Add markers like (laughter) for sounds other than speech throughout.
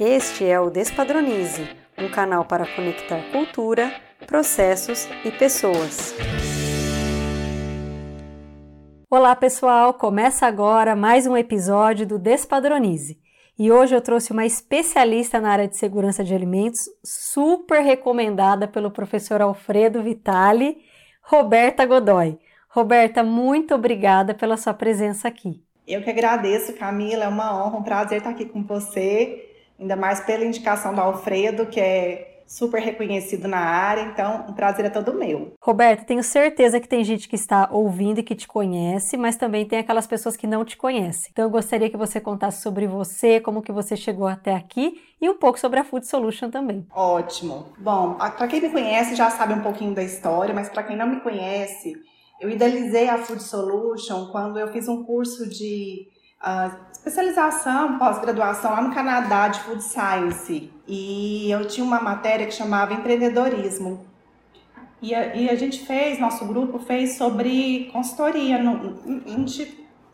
Este é o Despadronize, um canal para conectar cultura, processos e pessoas. Olá, pessoal! Começa agora mais um episódio do Despadronize. E hoje eu trouxe uma especialista na área de segurança de alimentos, super recomendada pelo professor Alfredo Vitali, Roberta Godoy. Roberta, muito obrigada pela sua presença aqui. Eu que agradeço, Camila, é uma honra, um prazer estar aqui com você ainda mais pela indicação do Alfredo, que é super reconhecido na área, então um prazer é todo meu. Roberto, tenho certeza que tem gente que está ouvindo e que te conhece, mas também tem aquelas pessoas que não te conhecem. Então eu gostaria que você contasse sobre você, como que você chegou até aqui e um pouco sobre a Food Solution também. Ótimo. Bom, para quem me conhece já sabe um pouquinho da história, mas para quem não me conhece, eu idealizei a Food Solution quando eu fiz um curso de uh, especialização, pós-graduação lá no Canadá de Food Science. E eu tinha uma matéria que chamava empreendedorismo. E a, e a gente fez, nosso grupo fez sobre consultoria no, em,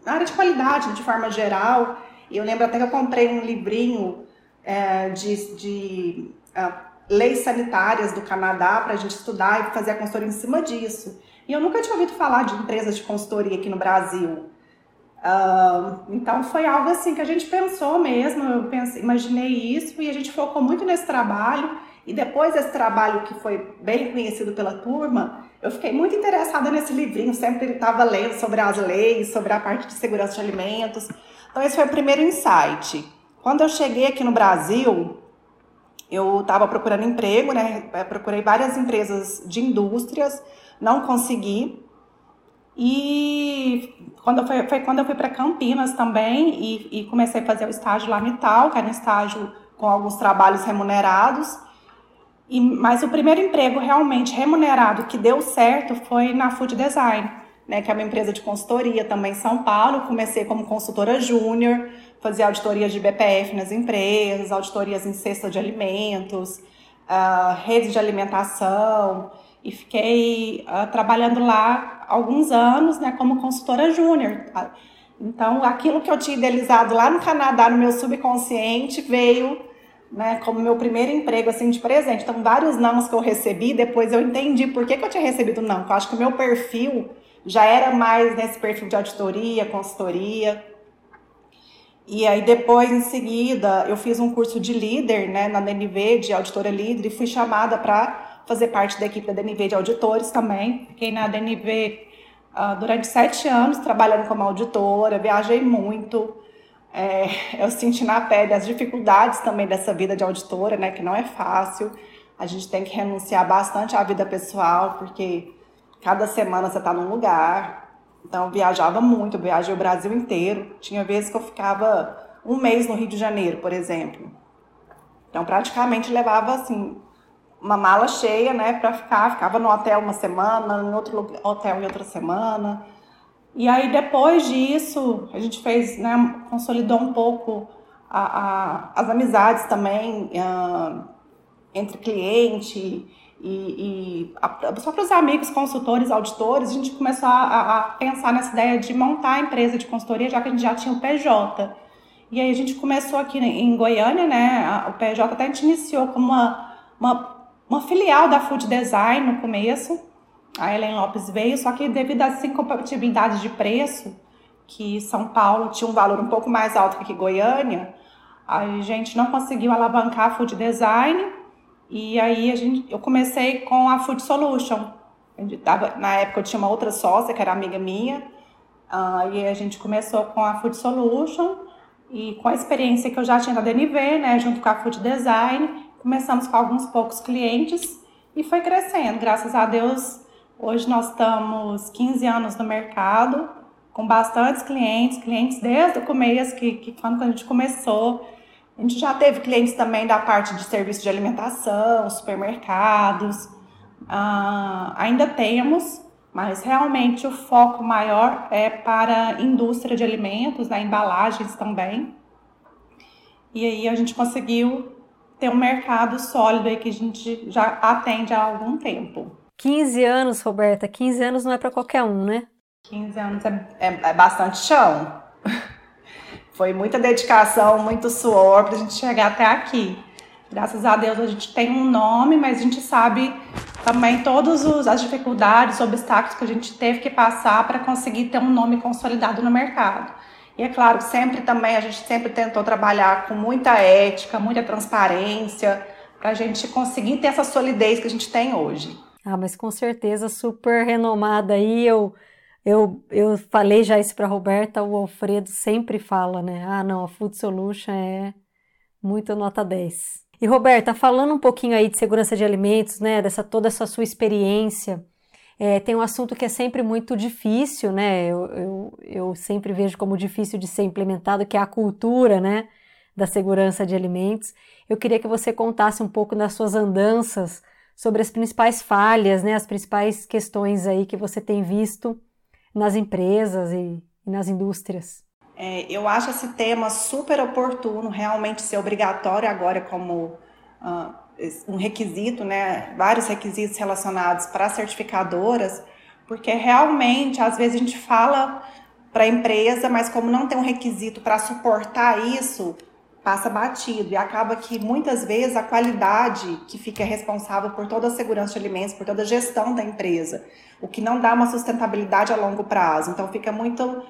na área de qualidade, de forma geral. E eu lembro até que eu comprei um livrinho é, de, de uh, leis sanitárias do Canadá para a gente estudar e fazer a consultoria em cima disso. E eu nunca tinha ouvido falar de empresas de consultoria aqui no Brasil. Então foi algo assim que a gente pensou mesmo, eu pensei, imaginei isso e a gente focou muito nesse trabalho. E depois desse trabalho que foi bem conhecido pela turma, eu fiquei muito interessada nesse livrinho, sempre estava lendo sobre as leis, sobre a parte de segurança de alimentos. Então esse foi o primeiro insight. Quando eu cheguei aqui no Brasil, eu estava procurando emprego, né? Eu procurei várias empresas de indústrias, não consegui. E quando foi, foi quando eu fui para Campinas também e, e, comecei a fazer o estágio lá no Itaú, que era um estágio com alguns trabalhos remunerados. E, mas o primeiro emprego realmente remunerado que deu certo foi na Food Design, né, que é uma empresa de consultoria também em São Paulo. Comecei como consultora júnior, fazia auditorias de BPF nas empresas, auditorias em cesta de alimentos, uh, redes de alimentação e fiquei uh, trabalhando lá alguns anos, né, como consultora júnior. Então, aquilo que eu tinha idealizado lá no Canadá, no meu subconsciente, veio, né, como meu primeiro emprego, assim, de presente. Então, vários nãos que eu recebi, depois eu entendi por que, que eu tinha recebido não. Eu acho que o meu perfil já era mais nesse perfil de auditoria, consultoria. E aí, depois, em seguida, eu fiz um curso de líder, né, na DNV, de auditora líder, e fui chamada para fazer parte da equipe da DNV de auditores também. Fiquei na DNV uh, ah, durante sete anos trabalhando como auditora, viajei muito. É, eu senti na pele as dificuldades também dessa vida de auditora, né, que não é fácil. A gente tem que renunciar bastante à vida pessoal, porque cada semana você está num lugar. Então, viajava muito, viajei o Brasil inteiro. Tinha vezes que eu ficava um mês no Rio de Janeiro, por exemplo. Então, praticamente levava assim uma mala cheia, né, para ficar. Ficava no hotel uma semana, em outro hotel em outra semana. E aí depois disso a gente fez, né, consolidou um pouco a, a, as amizades também entre cliente e, e a, os próprios amigos, consultores, auditores. A gente começou a, a pensar nessa ideia de montar a empresa de consultoria, já que a gente já tinha o PJ. E aí a gente começou aqui em Goiânia, né? O PJ até a gente iniciou como uma, uma uma filial da Food Design no começo. A Ellen Lopes veio, só que devido às incompatibilidades de preço, que São Paulo tinha um valor um pouco mais alto que Goiânia, a gente não conseguiu alavancar a Food Design e aí a gente, eu comecei com a Food Solution. Tava, na época eu tinha uma outra sócia que era amiga minha, uh, e a gente começou com a Food Solution e com a experiência que eu já tinha na DNV, né, junto com a Food Design, Começamos com alguns poucos clientes e foi crescendo. Graças a Deus, hoje nós estamos 15 anos no mercado, com bastantes clientes, clientes desde o começo, que, que quando a gente começou. A gente já teve clientes também da parte de serviço de alimentação, supermercados. Ah, ainda temos, mas realmente o foco maior é para indústria de alimentos, né, embalagens também. E aí a gente conseguiu ter um mercado sólido aí que a gente já atende há algum tempo. 15 anos, Roberta, 15 anos não é para qualquer um, né? 15 anos é, é, é bastante chão. (laughs) foi muita dedicação, muito suor para a gente chegar até aqui. Graças a Deus a gente tem um nome, mas a gente sabe também todas as dificuldades, obstáculos que a gente teve que passar para conseguir ter um nome consolidado no mercado. E é claro, sempre também a gente sempre tentou trabalhar com muita ética, muita transparência, para a gente conseguir ter essa solidez que a gente tem hoje. Ah, mas com certeza super renomada aí. Eu, eu, eu falei já isso para Roberta, o Alfredo sempre fala, né? Ah, não, a Food Solution é muito nota 10. E Roberta, falando um pouquinho aí de segurança de alimentos, né, dessa toda essa sua experiência, é, tem um assunto que é sempre muito difícil, né? Eu, eu, eu sempre vejo como difícil de ser implementado, que é a cultura, né, da segurança de alimentos. Eu queria que você contasse um pouco das suas andanças sobre as principais falhas, né, as principais questões aí que você tem visto nas empresas e, e nas indústrias. É, eu acho esse tema super oportuno, realmente ser obrigatório agora como uh, um requisito, né? Vários requisitos relacionados para certificadoras, porque realmente às vezes a gente fala para a empresa, mas como não tem um requisito para suportar isso, passa batido e acaba que muitas vezes a qualidade que fica responsável por toda a segurança de alimentos, por toda a gestão da empresa, o que não dá uma sustentabilidade a longo prazo. Então fica muito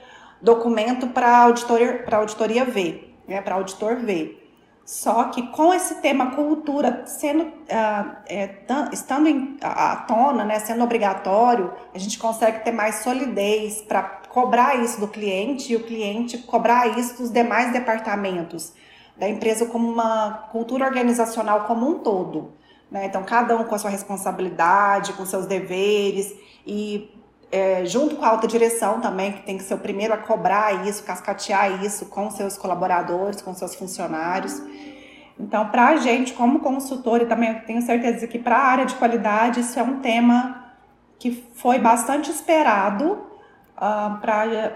documento para auditoria, para auditoria ver, né, para auditor ver. Só que com esse tema cultura sendo uh, é, estando em, à tona, né, sendo obrigatório, a gente consegue ter mais solidez para cobrar isso do cliente e o cliente cobrar isso dos demais departamentos da empresa como uma cultura organizacional como um todo. Né? Então, cada um com a sua responsabilidade, com seus deveres e é, junto com a alta direção também, que tem que ser o primeiro a cobrar isso, cascatear isso com seus colaboradores, com seus funcionários. Então, para a gente, como consultor, e também tenho certeza que para a área de qualidade, isso é um tema que foi bastante esperado uh, ah,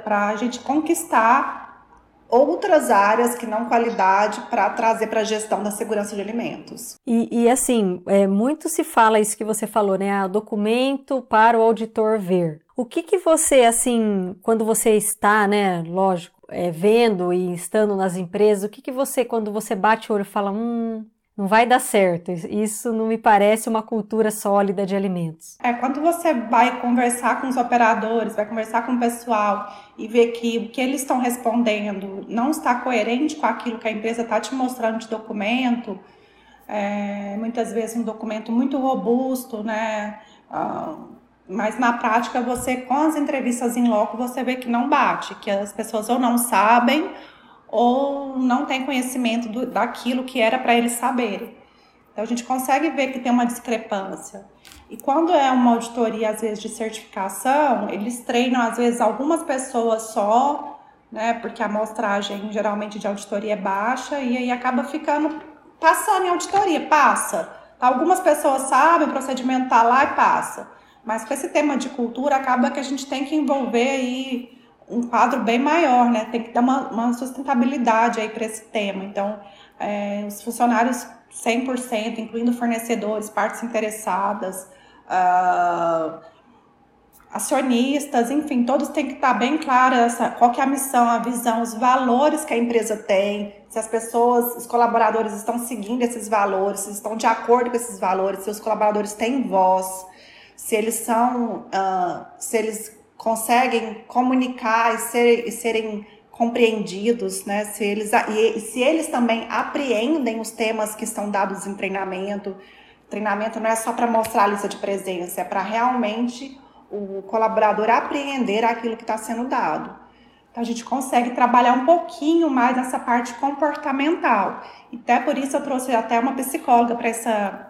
para a gente conquistar outras áreas que não qualidade para trazer para a gestão da segurança de alimentos. E, e, assim, é, muito se fala isso que você falou, né? Ah, documento para o auditor ver. O que que você, assim, quando você está, né, lógico, é, vendo e estando nas empresas, o que que você, quando você bate o olho, fala, hum, não vai dar certo. Isso não me parece uma cultura sólida de alimentos. É, quando você vai conversar com os operadores, vai conversar com o pessoal e ver que o que eles estão respondendo não está coerente com aquilo que a empresa está te mostrando de documento, é, muitas vezes um documento muito robusto, né? Ah, mas na prática você, com as entrevistas em loco, você vê que não bate, que as pessoas ou não sabem ou não tem conhecimento do, daquilo que era para eles saberem. Então a gente consegue ver que tem uma discrepância. E quando é uma auditoria, às vezes, de certificação, eles treinam, às vezes, algumas pessoas só, né? Porque a amostragem geralmente de auditoria é baixa, e aí acaba ficando passando em auditoria, passa. Algumas pessoas sabem, o procedimento tá lá e passa. Mas com esse tema de cultura, acaba que a gente tem que envolver aí um quadro bem maior, né? Tem que dar uma, uma sustentabilidade aí para esse tema. Então, é, os funcionários 100%, incluindo fornecedores, partes interessadas, uh, acionistas, enfim, todos têm que estar bem claros qual que é a missão, a visão, os valores que a empresa tem, se as pessoas, os colaboradores estão seguindo esses valores, se estão de acordo com esses valores, se os colaboradores têm voz, se eles são, uh, se eles conseguem comunicar e, ser, e serem compreendidos, né? Se eles, e se eles também apreendem os temas que estão dados em treinamento. Treinamento não é só para mostrar a lista de presença, é para realmente o colaborador apreender aquilo que está sendo dado. Então a gente consegue trabalhar um pouquinho mais nessa parte comportamental. Até por isso eu trouxe até uma psicóloga para essa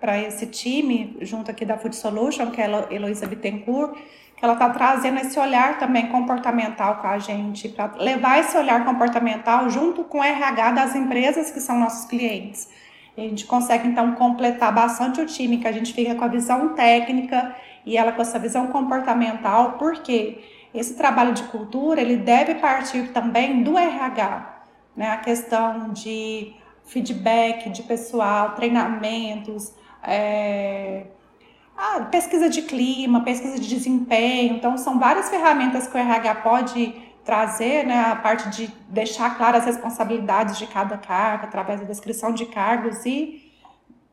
para esse time, junto aqui da Food Solution, que é a Heloísa Bittencourt, que ela está trazendo esse olhar também comportamental com a gente, para levar esse olhar comportamental junto com o RH das empresas que são nossos clientes. A gente consegue então completar bastante o time, que a gente fica com a visão técnica e ela com essa visão comportamental, porque esse trabalho de cultura ele deve partir também do RH, né? A questão de feedback de pessoal, treinamentos, é, pesquisa de clima, pesquisa de desempenho. Então, são várias ferramentas que o RH pode trazer né, a parte de deixar claras as responsabilidades de cada cargo, através da descrição de cargos e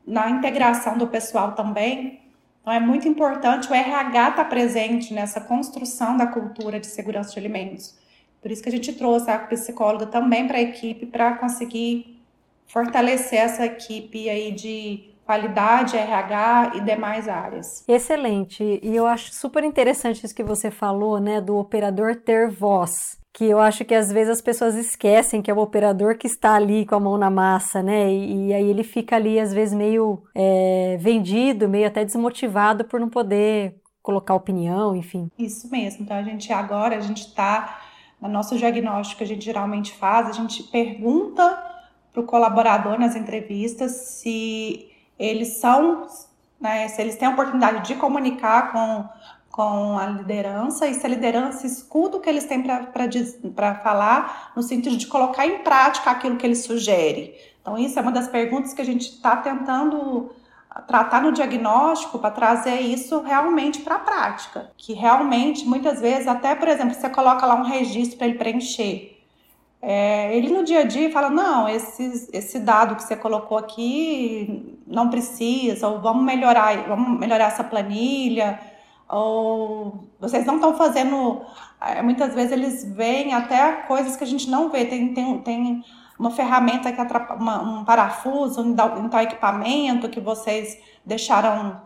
na integração do pessoal também. Então, é muito importante o RH estar tá presente nessa construção da cultura de segurança de alimentos. Por isso que a gente trouxe a psicóloga também para a equipe, para conseguir fortalecer essa equipe aí de qualidade, RH e demais áreas. Excelente. E eu acho super interessante isso que você falou, né, do operador ter voz. Que eu acho que às vezes as pessoas esquecem que é o operador que está ali com a mão na massa, né? E, e aí ele fica ali, às vezes, meio é, vendido, meio até desmotivado por não poder colocar opinião, enfim. Isso mesmo. Então a gente agora, a gente está no nosso diagnóstico que a gente geralmente faz, a gente pergunta para o colaborador nas entrevistas se eles são, né, se eles têm a oportunidade de comunicar com, com a liderança e se a liderança escuta o que eles têm para falar, no sentido de colocar em prática aquilo que eles sugerem. Então, isso é uma das perguntas que a gente está tentando tratar no diagnóstico para trazer isso realmente para a prática. Que realmente, muitas vezes, até, por exemplo, você coloca lá um registro para ele preencher. É, ele no dia a dia fala, não, esse, esse dado que você colocou aqui não precisa, ou vamos melhorar, vamos melhorar essa planilha, ou vocês não estão fazendo. É, muitas vezes eles veem até coisas que a gente não vê. Tem, tem, tem uma ferramenta que atrapa, uma, um parafuso, um, um tal equipamento que vocês deixaram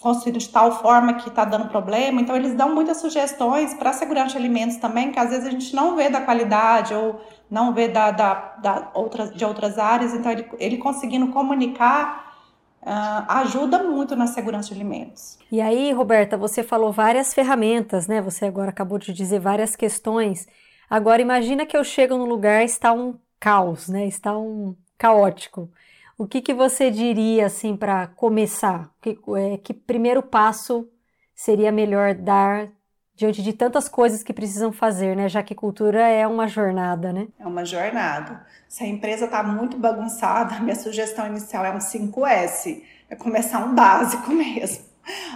construído de tal forma que está dando problema. Então, eles dão muitas sugestões para a segurança de alimentos também, que às vezes a gente não vê da qualidade ou não vê da, da, da outras, de outras áreas. Então, ele, ele conseguindo comunicar uh, ajuda muito na segurança de alimentos. E aí, Roberta, você falou várias ferramentas, né? Você agora acabou de dizer várias questões. Agora, imagina que eu chego no lugar está um caos, né? Está um caótico. O que, que você diria assim para começar? Que, é, que primeiro passo seria melhor dar diante de tantas coisas que precisam fazer, né? Já que cultura é uma jornada, né? É uma jornada. Se a empresa está muito bagunçada, (laughs) minha sugestão inicial é um 5S. É começar um básico (laughs) mesmo.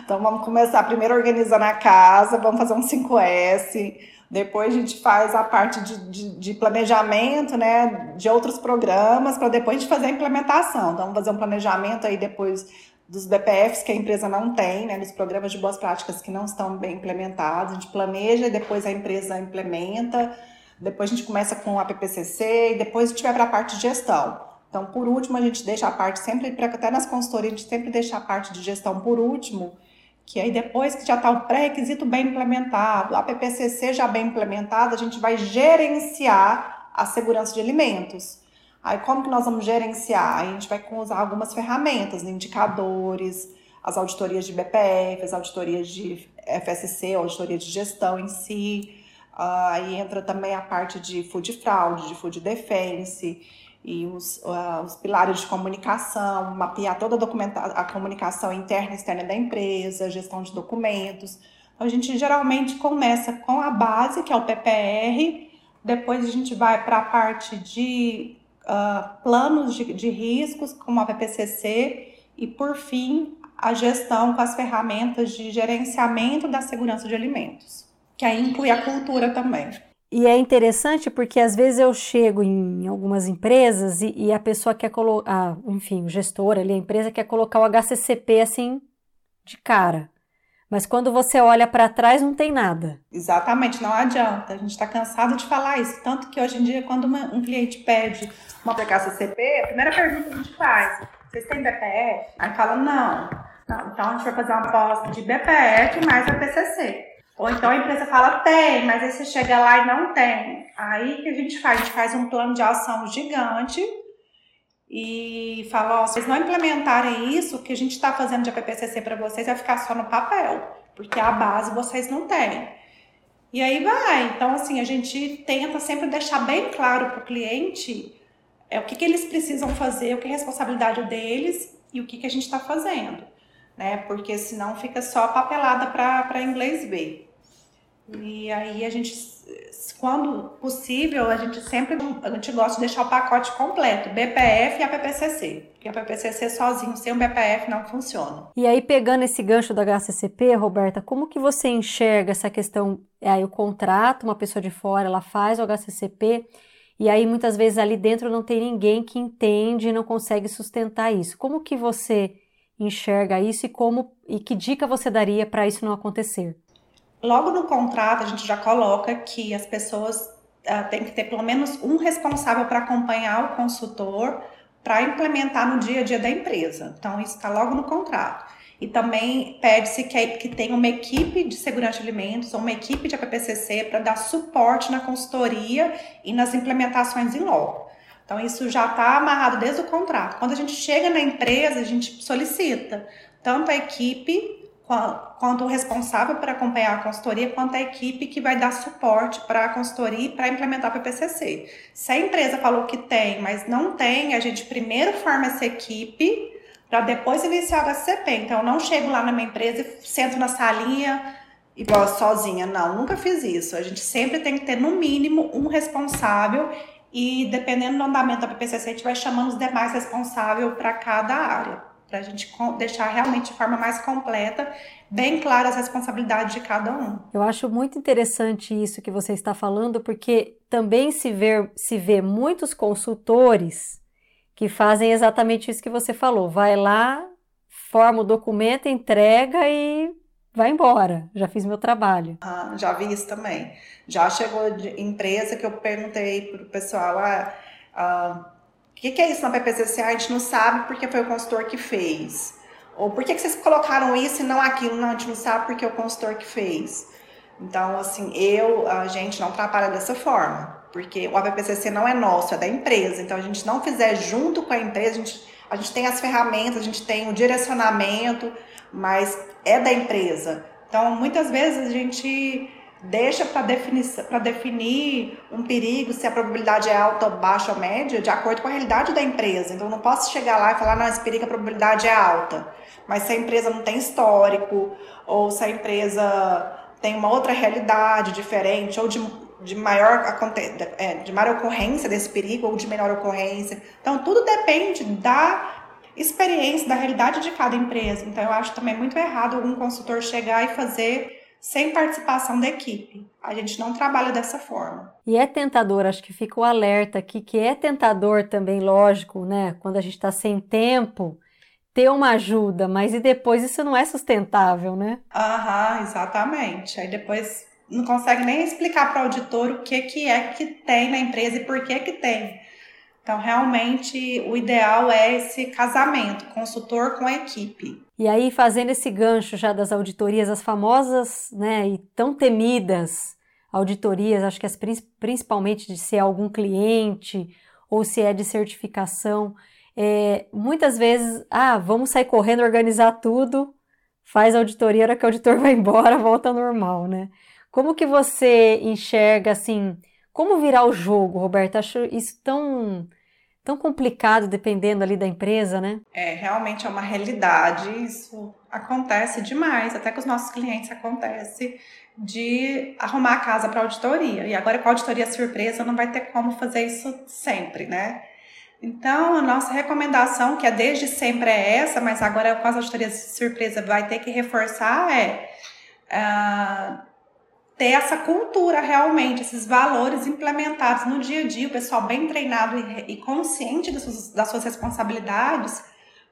Então vamos começar primeiro organizando a casa, vamos fazer um 5S depois a gente faz a parte de, de, de planejamento, né, de outros programas, para depois a gente fazer a implementação. Então, vamos fazer um planejamento aí depois dos BPFs que a empresa não tem, né, dos programas de boas práticas que não estão bem implementados. A gente planeja e depois a empresa implementa. Depois a gente começa com a PPCC e depois a gente vai para a parte de gestão. Então, por último, a gente deixa a parte sempre, até nas consultorias, a gente sempre deixa a parte de gestão por último, que aí depois que já está o pré-requisito bem implementado, a PPCC já bem implementada, a gente vai gerenciar a segurança de alimentos. Aí como que nós vamos gerenciar? A gente vai usar algumas ferramentas, né? indicadores, as auditorias de BPF, as auditorias de FSC, auditoria de gestão em si. Aí entra também a parte de food fraud, de food defense, e os, uh, os pilares de comunicação, mapear toda a, a comunicação interna e externa da empresa, gestão de documentos. Então, a gente geralmente começa com a base, que é o PPR, depois a gente vai para a parte de uh, planos de, de riscos, como a PPCC, e por fim, a gestão com as ferramentas de gerenciamento da segurança de alimentos, que aí inclui a cultura também. E é interessante porque às vezes eu chego em algumas empresas e, e a pessoa quer colocar, enfim, o gestor ali, a empresa quer colocar o HCCP assim de cara. Mas quando você olha para trás, não tem nada. Exatamente, não adianta. A gente está cansado de falar isso. Tanto que hoje em dia, quando uma, um cliente pede uma HCCP, a primeira pergunta que a gente faz: vocês têm BPF? Aí fala: não. não. Então a gente vai fazer uma aposta de BPF mais a PCC. Ou então a empresa fala, tem, mas aí você chega lá e não tem. Aí o que a gente faz? A gente faz um plano de ação gigante e fala, ó, se vocês não implementarem isso, o que a gente está fazendo de APPCC para vocês vai ficar só no papel, porque a base vocês não têm. E aí vai. Então, assim, a gente tenta sempre deixar bem claro para o cliente é, o que, que eles precisam fazer, o que é responsabilidade deles e o que, que a gente está fazendo. Né? Porque senão fica só papelada para inglês ver. E aí a gente quando possível, a gente sempre a gente gosta de deixar o pacote completo, BPF e a PPCC. Porque a PPCC sozinho, sem o BPF, não funciona. E aí, pegando esse gancho da HCCP, Roberta, como que você enxerga essa questão? É aí o contrato, uma pessoa de fora, ela faz o HCCP, e aí muitas vezes ali dentro não tem ninguém que entende e não consegue sustentar isso. Como que você enxerga isso e como e que dica você daria para isso não acontecer? Logo no contrato a gente já coloca que as pessoas uh, têm que ter pelo menos um responsável para acompanhar o consultor para implementar no dia a dia da empresa. Então isso está logo no contrato. E também pede-se que, que tenha uma equipe de segurança de alimentos ou uma equipe de APPCC para dar suporte na consultoria e nas implementações em loco. Então, isso já está amarrado desde o contrato. Quando a gente chega na empresa, a gente solicita tanto a equipe quanto o responsável por acompanhar a consultoria, quanto a equipe que vai dar suporte para a consultoria e para implementar o PPCC. Se a empresa falou que tem, mas não tem, a gente primeiro forma essa equipe para depois iniciar o HCP. Então, eu não chego lá na minha empresa e sento na salinha igual sozinha. Não, nunca fiz isso. A gente sempre tem que ter, no mínimo, um responsável e, dependendo do andamento da PPCC, a gente vai chamando os demais responsáveis para cada área. Para a gente deixar realmente de forma mais completa, bem claras as responsabilidades de cada um. Eu acho muito interessante isso que você está falando, porque também se vê, se vê muitos consultores que fazem exatamente isso que você falou. Vai lá, forma o documento, entrega e vai embora. Já fiz meu trabalho. Ah, já vi isso também. Já chegou de empresa que eu perguntei para o pessoal, ah, ah, o que, que, é isso na PPCC? A gente não sabe porque foi o consultor que fez. Ou por que, que vocês colocaram isso e não aquilo? Não, a gente não sabe porque é o consultor que fez. Então, assim, eu, a gente não trabalha dessa forma porque o ABPCC não é nosso, é da empresa. Então, a gente não fizer junto com a empresa, a gente, a gente tem as ferramentas, a gente tem o direcionamento, mas é da empresa. Então, muitas vezes a gente deixa para definir, definir um perigo, se a probabilidade é alta, baixa ou média, de acordo com a realidade da empresa. Então, eu não posso chegar lá e falar, não, esse perigo, a probabilidade é alta. Mas se a empresa não tem histórico, ou se a empresa tem uma outra realidade diferente, ou de de maior, é, de maior ocorrência desse perigo ou de menor ocorrência. Então, tudo depende da experiência, da realidade de cada empresa. Então, eu acho também muito errado um consultor chegar e fazer sem participação da equipe. A gente não trabalha dessa forma. E é tentador, acho que fica o alerta aqui, que é tentador também, lógico, né? Quando a gente está sem tempo, ter uma ajuda, mas e depois isso não é sustentável, né? Aham, exatamente. Aí depois não consegue nem explicar para o auditor o que, que é que tem na empresa e por que que tem. Então, realmente, o ideal é esse casamento, consultor com a equipe. E aí, fazendo esse gancho já das auditorias, as famosas né, e tão temidas auditorias, acho que as principalmente de ser algum cliente ou se é de certificação, é, muitas vezes, ah, vamos sair correndo, organizar tudo, faz auditoria, a hora que o auditor (laughs) vai embora, volta ao normal, né? Como que você enxerga assim, como virar o jogo, Roberto? Acho isso tão tão complicado dependendo ali da empresa, né? É, realmente é uma realidade. Isso acontece demais, até com os nossos clientes acontece de arrumar a casa para auditoria. E agora com a auditoria surpresa não vai ter como fazer isso sempre, né? Então, a nossa recomendação, que é desde sempre é essa, mas agora com as auditorias surpresa vai ter que reforçar, é uh, ter essa cultura realmente, esses valores implementados no dia a dia, o pessoal bem treinado e, e consciente das suas, das suas responsabilidades,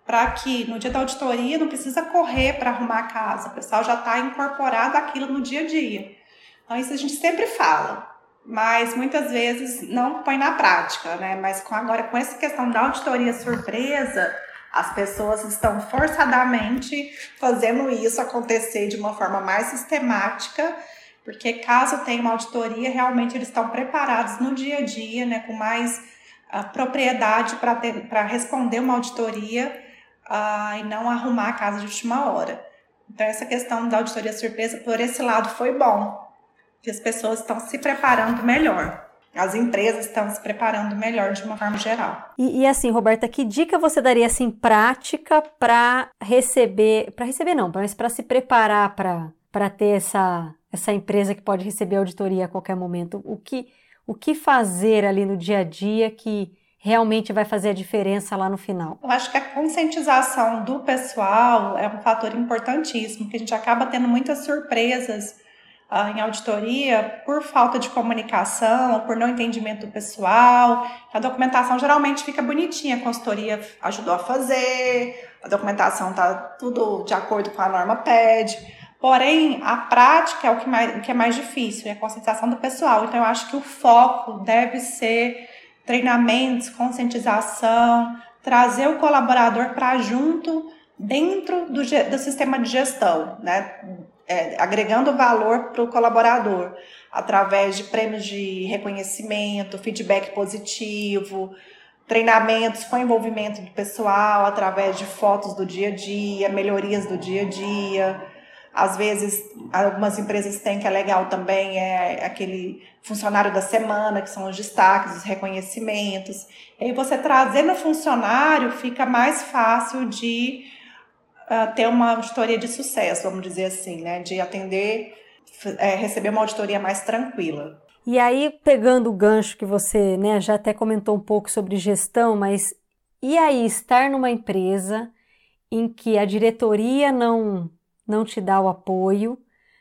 para que no dia da auditoria não precisa correr para arrumar a casa, o pessoal já está incorporado aquilo no dia a dia. Então, isso a gente sempre fala, mas muitas vezes não põe na prática, né? Mas com, agora, com essa questão da auditoria surpresa, as pessoas estão forçadamente fazendo isso acontecer de uma forma mais sistemática porque caso tenha uma auditoria, realmente eles estão preparados no dia a dia, né, com mais uh, propriedade para responder uma auditoria uh, e não arrumar a casa de última hora. Então, essa questão da auditoria surpresa, por esse lado, foi bom, que as pessoas estão se preparando melhor. As empresas estão se preparando melhor de uma forma geral. E, e assim, Roberta, que dica você daria assim prática para receber, para receber não, mas para se preparar para para ter essa, essa empresa que pode receber auditoria a qualquer momento? O que, o que fazer ali no dia a dia que realmente vai fazer a diferença lá no final? Eu acho que a conscientização do pessoal é um fator importantíssimo, que a gente acaba tendo muitas surpresas uh, em auditoria por falta de comunicação, por não entendimento pessoal. A documentação geralmente fica bonitinha, a consultoria ajudou a fazer, a documentação está tudo de acordo com a norma PED. Porém, a prática é o que, mais, que é mais difícil, é a conscientização do pessoal. Então, eu acho que o foco deve ser treinamentos, conscientização, trazer o colaborador para junto dentro do, do sistema de gestão, né? É, agregando valor para o colaborador, através de prêmios de reconhecimento, feedback positivo, treinamentos com envolvimento do pessoal, através de fotos do dia a dia, melhorias do dia a dia. Às vezes, algumas empresas têm que é legal também, é aquele funcionário da semana, que são os destaques, os reconhecimentos. E aí você trazendo o funcionário fica mais fácil de uh, ter uma auditoria de sucesso, vamos dizer assim, né? De atender, é, receber uma auditoria mais tranquila. E aí, pegando o gancho que você né, já até comentou um pouco sobre gestão, mas e aí estar numa empresa em que a diretoria não não te dá o apoio,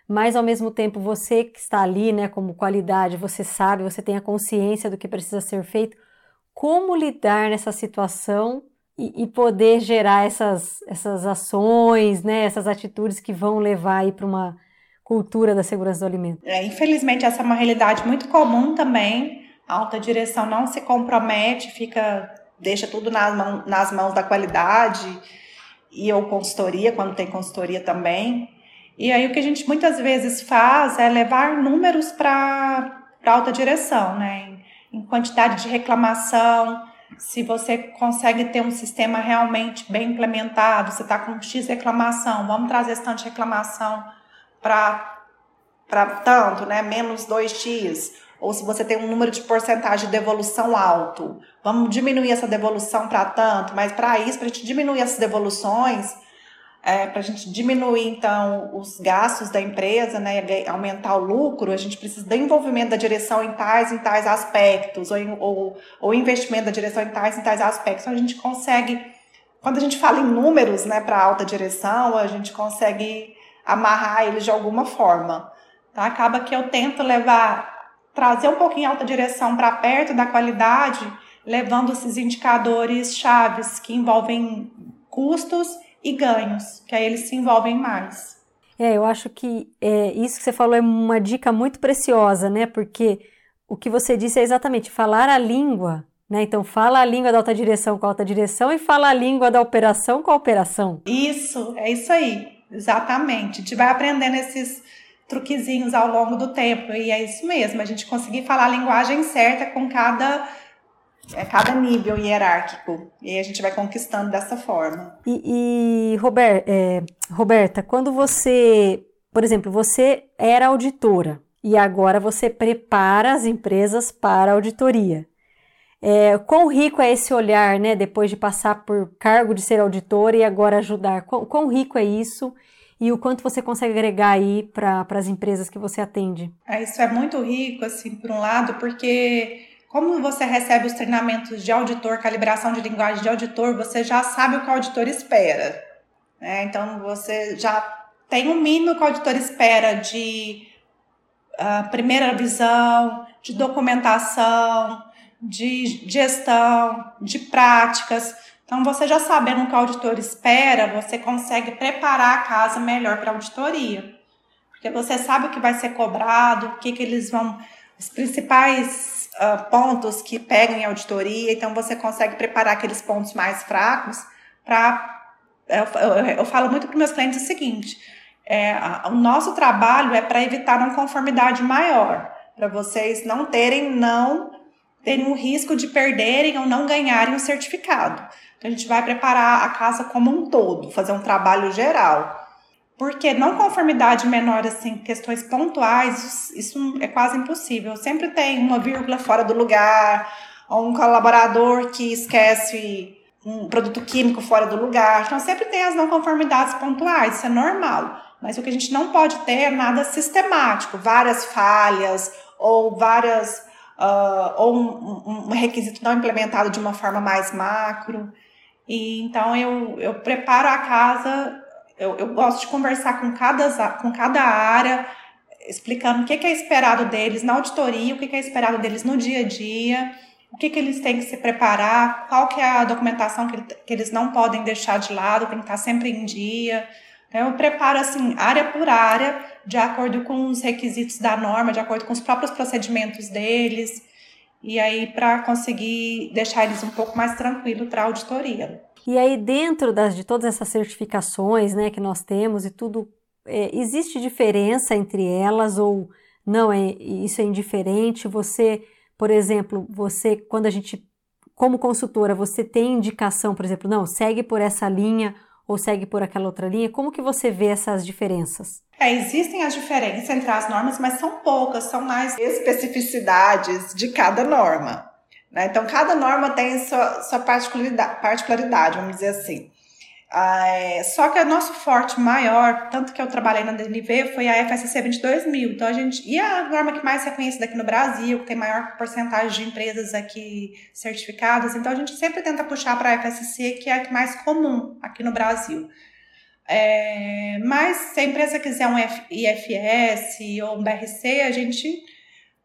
mas ao mesmo tempo você que está ali, né, como qualidade, você sabe, você tem a consciência do que precisa ser feito, como lidar nessa situação e, e poder gerar essas, essas ações, né, essas atitudes que vão levar aí para uma cultura da segurança do alimento? É, infelizmente, essa é uma realidade muito comum também. A alta direção não se compromete, fica deixa tudo nas, mão, nas mãos da qualidade e ou consultoria, quando tem consultoria também. E aí o que a gente muitas vezes faz é levar números para alta direção, né? Em, em quantidade de reclamação, se você consegue ter um sistema realmente bem implementado, você está com X reclamação, vamos trazer esse tanto de reclamação para tanto, né? Menos 2x ou se você tem um número de porcentagem de devolução alto, vamos diminuir essa devolução para tanto, mas para isso, para a gente diminuir essas devoluções, é, para a gente diminuir então os gastos da empresa, né, aumentar o lucro, a gente precisa do envolvimento da direção em tais em tais aspectos, ou, ou, ou investimento da direção em tais em tais aspectos. Então a gente consegue, quando a gente fala em números né, para alta direção, a gente consegue amarrar eles de alguma forma. Tá? Acaba que eu tento levar trazer um pouquinho a alta direção para perto da qualidade, levando esses indicadores chaves que envolvem custos e ganhos, que aí eles se envolvem mais. É, eu acho que é, isso que você falou é uma dica muito preciosa, né? Porque o que você disse é exatamente falar a língua, né? Então fala a língua da alta direção com a alta direção e fala a língua da operação com a operação. Isso, é isso aí, exatamente. A gente vai aprendendo esses truquezinhos ao longo do tempo. E é isso mesmo, a gente conseguir falar a linguagem certa com cada, é, cada nível hierárquico. E a gente vai conquistando dessa forma. E, e Robert, é, Roberta, quando você, por exemplo, você era auditora e agora você prepara as empresas para auditoria. É, quão rico é esse olhar, né, depois de passar por cargo de ser auditor e agora ajudar? Quão, quão rico é isso e o quanto você consegue agregar aí para as empresas que você atende? É, isso é muito rico, assim, por um lado, porque como você recebe os treinamentos de auditor, calibração de linguagem de auditor, você já sabe o que o auditor espera. Né? Então, você já tem um mínimo que o auditor espera de uh, primeira visão, de documentação, de gestão, de práticas. Então, você já sabendo o que o auditor espera, você consegue preparar a casa melhor para a auditoria. Porque você sabe o que vai ser cobrado, o que, que eles vão. os principais uh, pontos que pegam em auditoria, então você consegue preparar aqueles pontos mais fracos para. Eu, eu, eu, falo muito para meus clientes o seguinte: é, o nosso trabalho é para evitar uma conformidade maior, para vocês não terem não terem o risco de perderem ou não ganharem o certificado. Então, a gente vai preparar a casa como um todo, fazer um trabalho geral. Porque não conformidade menor, assim, questões pontuais, isso é quase impossível. Sempre tem uma vírgula fora do lugar, ou um colaborador que esquece um produto químico fora do lugar. Então, sempre tem as não conformidades pontuais, isso é normal. Mas o que a gente não pode ter é nada sistemático, várias falhas ou várias uh, ou um, um, requisito não implementado de uma forma mais macro. E então eu, eu preparo a casa, eu, eu gosto de conversar com cada, com cada área, explicando o que, que é esperado deles na auditoria, o que, que é esperado deles no dia a dia o que, que eles têm que se preparar, qual que é a documentação que, que eles não podem deixar de lado, tem que estar sempre em dia. Então, eu preparo assim, área por área, de acordo com os requisitos da norma, de acordo com os próprios procedimentos deles, e aí para conseguir deixar eles um pouco mais tranquilos para a auditoria. E aí, dentro das, de todas essas certificações né, que nós temos e tudo, é, existe diferença entre elas ou não? É, isso é indiferente? Você por exemplo, você, quando a gente, como consultora, você tem indicação, por exemplo, não, segue por essa linha ou segue por aquela outra linha? Como que você vê essas diferenças? É, existem as diferenças entre as normas, mas são poucas, são mais especificidades de cada norma. Né? Então, cada norma tem sua, sua particularidade, particularidade, vamos dizer assim. Ah, é, só que o nosso forte maior, tanto que eu trabalhei na DNV, foi a FSC 22000. Então a gente e a norma que mais é conhecida aqui no Brasil, que tem maior porcentagem de empresas aqui certificadas. Então a gente sempre tenta puxar para a FSC, que é a que mais comum aqui no Brasil. É, mas se a empresa quiser um IFS ou um BRC, a gente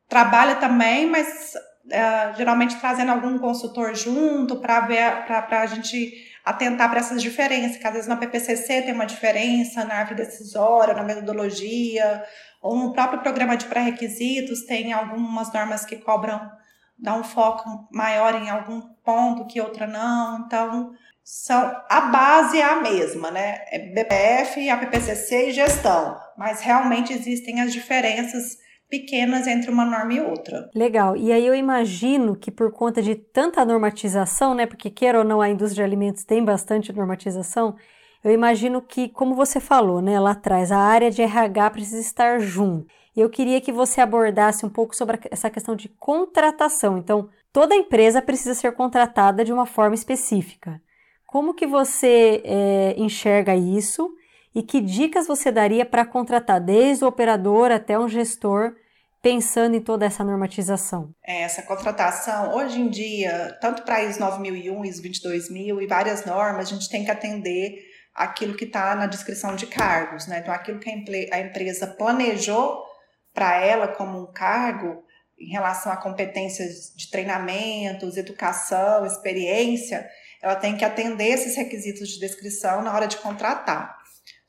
trabalha também, mas é, geralmente trazendo algum consultor junto para ver para a gente atentar para essas diferenças, que às vezes na PPCC tem uma diferença, na árvore decisória, na metodologia, ou no próprio programa de pré-requisitos tem algumas normas que cobram, dá um foco maior em algum ponto que outra não, então são a base é a mesma, né? É BPF, APPCC e gestão, mas realmente existem as diferenças pequenas entre uma norma e outra. Legal. E aí eu imagino que por conta de tanta normatização, né, porque queira ou não a indústria de alimentos tem bastante normatização, eu imagino que, como você falou, né, lá atrás, a área de RH precisa estar junto. Eu queria que você abordasse um pouco sobre essa questão de contratação. Então, toda empresa precisa ser contratada de uma forma específica. Como que você é, enxerga isso e que dicas você daria para contratar desde o operador até um gestor pensando em toda essa normatização? É, essa contratação, hoje em dia, tanto para ISO 9001, ISO 22000 e várias normas, a gente tem que atender aquilo que está na descrição de cargos, né? Então, aquilo que a empresa planejou para ela como um cargo, em relação a competências de treinamentos, educação, experiência, ela tem que atender esses requisitos de descrição na hora de contratar.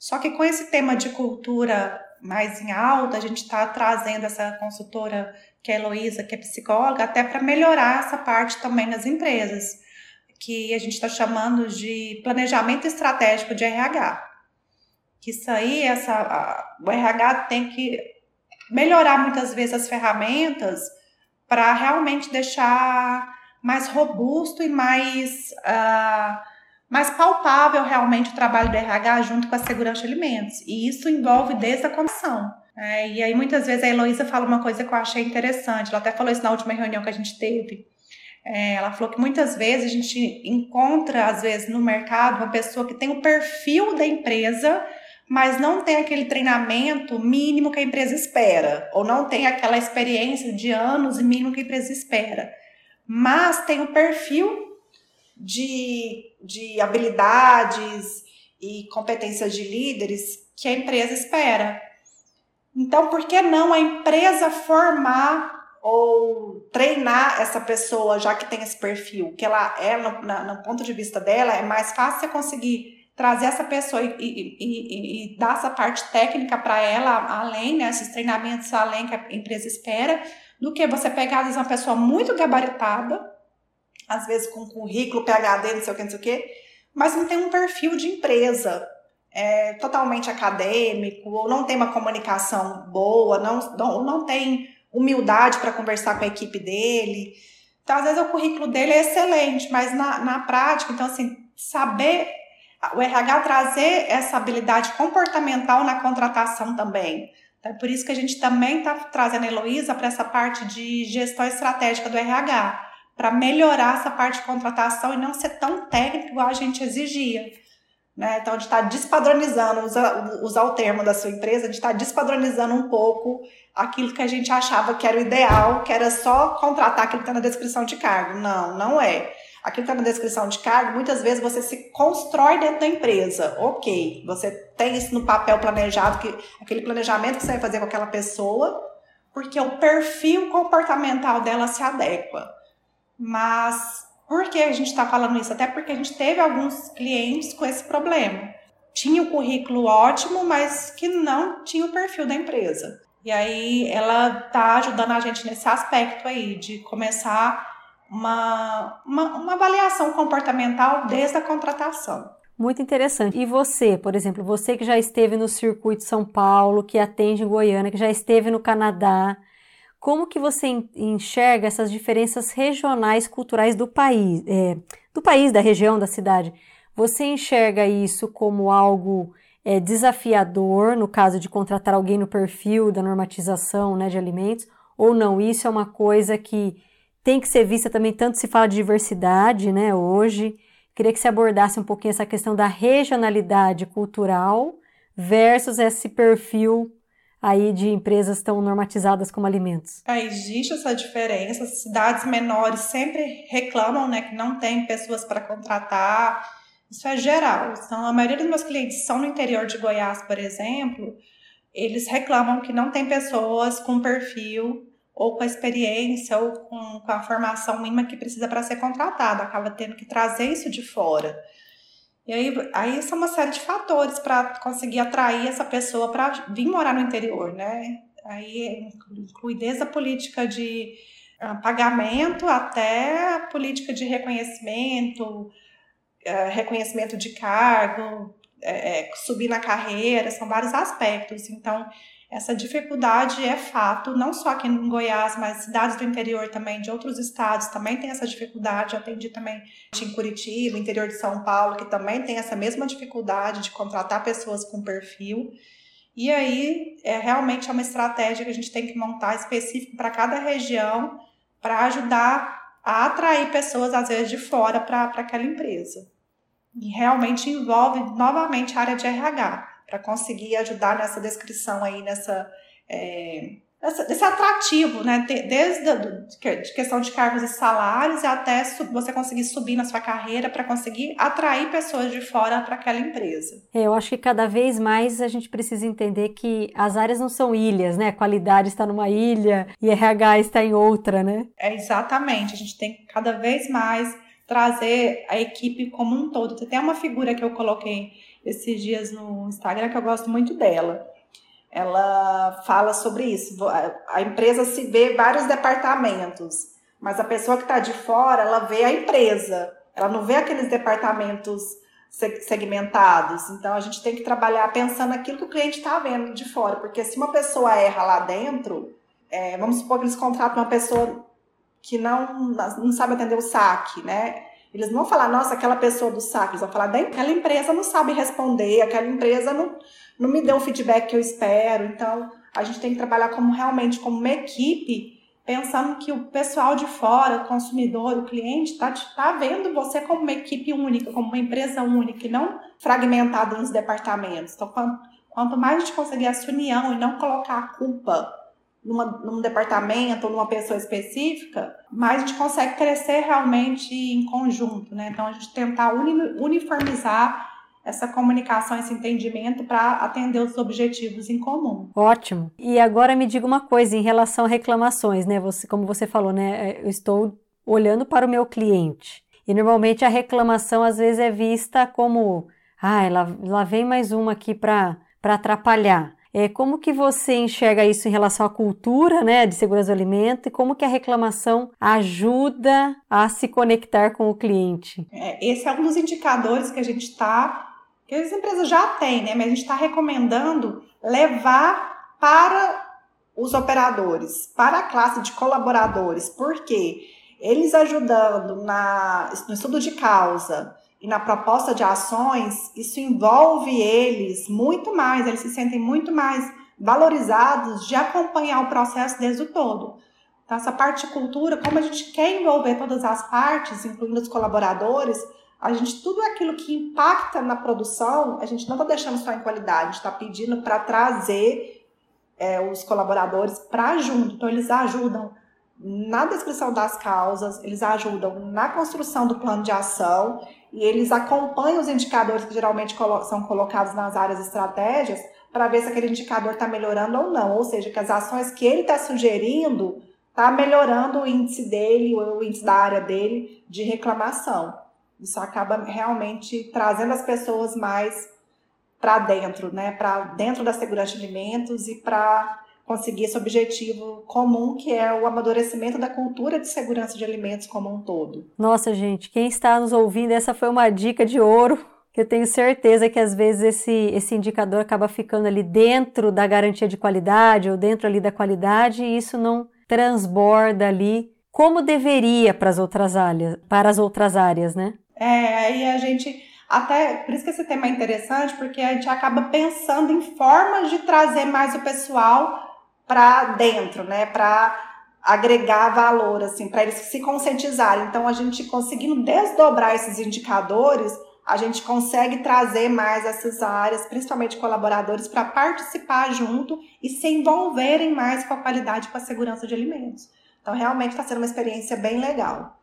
Só que com esse tema de cultura mais em alta, a gente está trazendo essa consultora que é a Heloísa, que é psicóloga, até para melhorar essa parte também nas empresas, que a gente está chamando de planejamento estratégico de RH. Que isso aí, essa, a, o RH tem que melhorar muitas vezes as ferramentas para realmente deixar mais robusto e mais. Uh, mais palpável realmente o trabalho do RH junto com a segurança de alimentos. E isso envolve desde a comissão. É, e aí, muitas vezes, a Heloísa fala uma coisa que eu achei interessante. Ela até falou isso na última reunião que a gente teve. É, ela falou que muitas vezes a gente encontra, às vezes, no mercado, uma pessoa que tem o perfil da empresa, mas não tem aquele treinamento mínimo que a empresa espera, ou não tem aquela experiência de anos mínimo que a empresa espera, mas tem o perfil de, de habilidades e competências de líderes que a empresa espera. Então, por que não a empresa formar ou treinar essa pessoa, já que tem esse perfil, que ela é, no, no ponto de vista dela, é mais fácil você conseguir trazer essa pessoa e, e, e, e dar essa parte técnica para ela, além, né, esses treinamentos além que a empresa espera, do que você pegar, às vezes, uma pessoa muito gabaritada, às vezes com currículo, PHD, não sei o que, não sei o que, mas não tem um perfil de empresa é, totalmente acadêmico, ou não tem uma comunicação boa, não, não, não tem humildade para conversar com a equipe dele. Então, às vezes, o currículo dele é excelente, mas na, na prática, então, assim, saber o RH trazer essa habilidade comportamental na contratação também. Então, é por isso que a gente também está trazendo a Heloísa para essa parte de gestão estratégica do RH para melhorar essa parte de contratação e não ser tão técnico igual a gente exigia. Né? Então, a gente está despadronizando, usar, usar o termo da sua empresa, a gente está despadronizando um pouco aquilo que a gente achava que era o ideal, que era só contratar aquilo que está na descrição de cargo. Não, não é. Aquilo que está na descrição de cargo, muitas vezes você se constrói dentro da empresa. Ok, você tem isso no papel planejado, que, aquele planejamento que você vai fazer com aquela pessoa, porque o perfil comportamental dela se adequa. Mas por que a gente está falando isso? Até porque a gente teve alguns clientes com esse problema. Tinha o currículo ótimo, mas que não tinha o perfil da empresa. E aí ela está ajudando a gente nesse aspecto aí, de começar uma, uma, uma avaliação comportamental desde a contratação. Muito interessante. E você, por exemplo, você que já esteve no circuito São Paulo, que atende em Goiânia, que já esteve no Canadá, como que você enxerga essas diferenças regionais culturais do país, é, do país, da região, da cidade? Você enxerga isso como algo é, desafiador no caso de contratar alguém no perfil da normatização né, de alimentos? Ou não? Isso é uma coisa que tem que ser vista também, tanto se fala de diversidade né, hoje. Queria que você abordasse um pouquinho essa questão da regionalidade cultural versus esse perfil aí de empresas tão normatizadas como alimentos? É, existe essa diferença. Cidades menores sempre reclamam né, que não tem pessoas para contratar. Isso é geral. Então, a maioria dos meus clientes são no interior de Goiás, por exemplo. Eles reclamam que não tem pessoas com perfil ou com a experiência ou com, com a formação mínima que precisa para ser contratado. Acaba tendo que trazer isso de fora. E aí, aí são uma série de fatores para conseguir atrair essa pessoa para vir morar no interior, né? Aí inclui desde a política de uh, pagamento até a política de reconhecimento, uh, reconhecimento de cargo, é, subir na carreira, são vários aspectos. Então, essa dificuldade é fato, não só aqui em Goiás, mas cidades do interior também, de outros estados também tem essa dificuldade. atendi também em Curitiba, interior de São Paulo, que também tem essa mesma dificuldade de contratar pessoas com perfil. E aí, é realmente é uma estratégia que a gente tem que montar específico para cada região para ajudar a atrair pessoas, às vezes, de fora para aquela empresa. E realmente envolve novamente a área de RH para conseguir ajudar nessa descrição aí, nessa. É, desse atrativo, né? Desde a de questão de cargos e salários até você conseguir subir na sua carreira para conseguir atrair pessoas de fora para aquela empresa. É, eu acho que cada vez mais a gente precisa entender que as áreas não são ilhas, né? Qualidade está numa ilha e RH está em outra, né? É exatamente. A gente tem que cada vez mais trazer a equipe como um todo. Tem uma figura que eu coloquei esses dias no Instagram que eu gosto muito dela. Ela fala sobre isso. A empresa se vê vários departamentos, mas a pessoa que está de fora, ela vê a empresa. Ela não vê aqueles departamentos segmentados. Então a gente tem que trabalhar pensando naquilo que o cliente está vendo de fora, porque se uma pessoa erra lá dentro, é, vamos supor que eles contratam uma pessoa que não, não sabe atender o saque, né? Eles não vão falar, nossa, aquela pessoa do saco, eles vão falar, aquela empresa não sabe responder, aquela empresa não, não me deu o feedback que eu espero. Então, a gente tem que trabalhar como realmente como uma equipe, pensando que o pessoal de fora, o consumidor, o cliente, está tá vendo você como uma equipe única, como uma empresa única, e não fragmentada nos departamentos. Então, quanto, quanto mais a gente conseguir essa união e não colocar a culpa numa, num departamento ou numa pessoa específica, mas a gente consegue crescer realmente em conjunto, né? Então a gente tentar uniformizar essa comunicação, esse entendimento para atender os objetivos em comum. Ótimo. E agora me diga uma coisa em relação a reclamações, né? Você, como você falou, né? Eu estou olhando para o meu cliente. E normalmente a reclamação às vezes é vista como, ah, lá, lá vem mais uma aqui para atrapalhar. É, como que você enxerga isso em relação à cultura né, de segurança do alimento e como que a reclamação ajuda a se conectar com o cliente? É, esse é um dos indicadores que a gente está, que as empresas já têm, né, mas a gente está recomendando levar para os operadores, para a classe de colaboradores, porque eles ajudando na, no estudo de causa, e na proposta de ações, isso envolve eles muito mais, eles se sentem muito mais valorizados de acompanhar o processo desde o todo. Então, essa parte de cultura, como a gente quer envolver todas as partes, incluindo os colaboradores, a gente tudo aquilo que impacta na produção, a gente não está deixando só em qualidade, a gente está pedindo para trazer é, os colaboradores para junto. Então, eles ajudam na descrição das causas, eles ajudam na construção do plano de ação e eles acompanham os indicadores que geralmente são colocados nas áreas estratégias para ver se aquele indicador está melhorando ou não, ou seja, que as ações que ele está sugerindo está melhorando o índice dele, o índice da área dele de reclamação. Isso acaba realmente trazendo as pessoas mais para dentro, né? Para dentro da segurança de alimentos e para conseguir esse objetivo comum que é o amadurecimento da cultura de segurança de alimentos como um todo. Nossa, gente, quem está nos ouvindo, essa foi uma dica de ouro que eu tenho certeza que às vezes esse, esse indicador acaba ficando ali dentro da garantia de qualidade ou dentro ali da qualidade e isso não transborda ali como deveria para as outras áreas, para as outras áreas, né? É, aí a gente até por isso que esse tema é interessante, porque a gente acaba pensando em formas de trazer mais o pessoal para dentro, né? Para agregar valor, assim, para eles se conscientizarem. Então, a gente conseguindo desdobrar esses indicadores, a gente consegue trazer mais essas áreas, principalmente colaboradores, para participar junto e se envolverem mais com a qualidade e com a segurança de alimentos. Então, realmente está sendo uma experiência bem legal.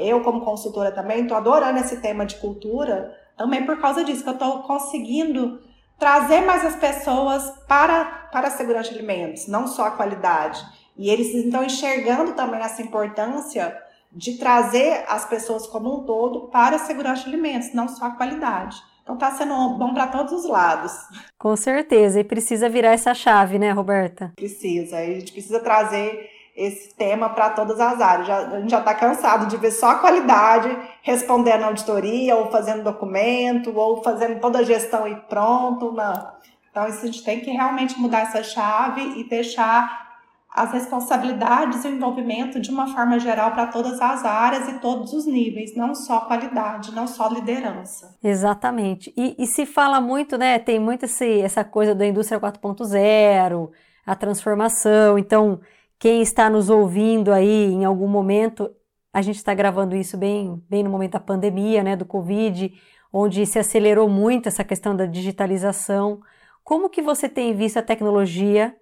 Eu, como consultora também, estou adorando esse tema de cultura, também por causa disso, que eu estou conseguindo trazer mais as pessoas para, para a segurança de alimentos, não só a qualidade. E eles estão enxergando também essa importância de trazer as pessoas como um todo para a segurança de alimentos, não só a qualidade. Então está sendo bom para todos os lados. Com certeza, e precisa virar essa chave, né, Roberta? Precisa, a gente precisa trazer esse tema para todas as áreas. Já, a gente já está cansado de ver só a qualidade respondendo a auditoria, ou fazendo documento, ou fazendo toda a gestão e pronto. Não. Então, a gente tem que realmente mudar essa chave e deixar as responsabilidades e o envolvimento de uma forma geral para todas as áreas e todos os níveis, não só qualidade, não só liderança. Exatamente. E, e se fala muito, né? Tem muito esse, essa coisa da indústria 4.0, a transformação. Então, quem está nos ouvindo aí em algum momento, a gente está gravando isso bem, bem no momento da pandemia, né? Do Covid, onde se acelerou muito essa questão da digitalização. Como que você tem visto a tecnologia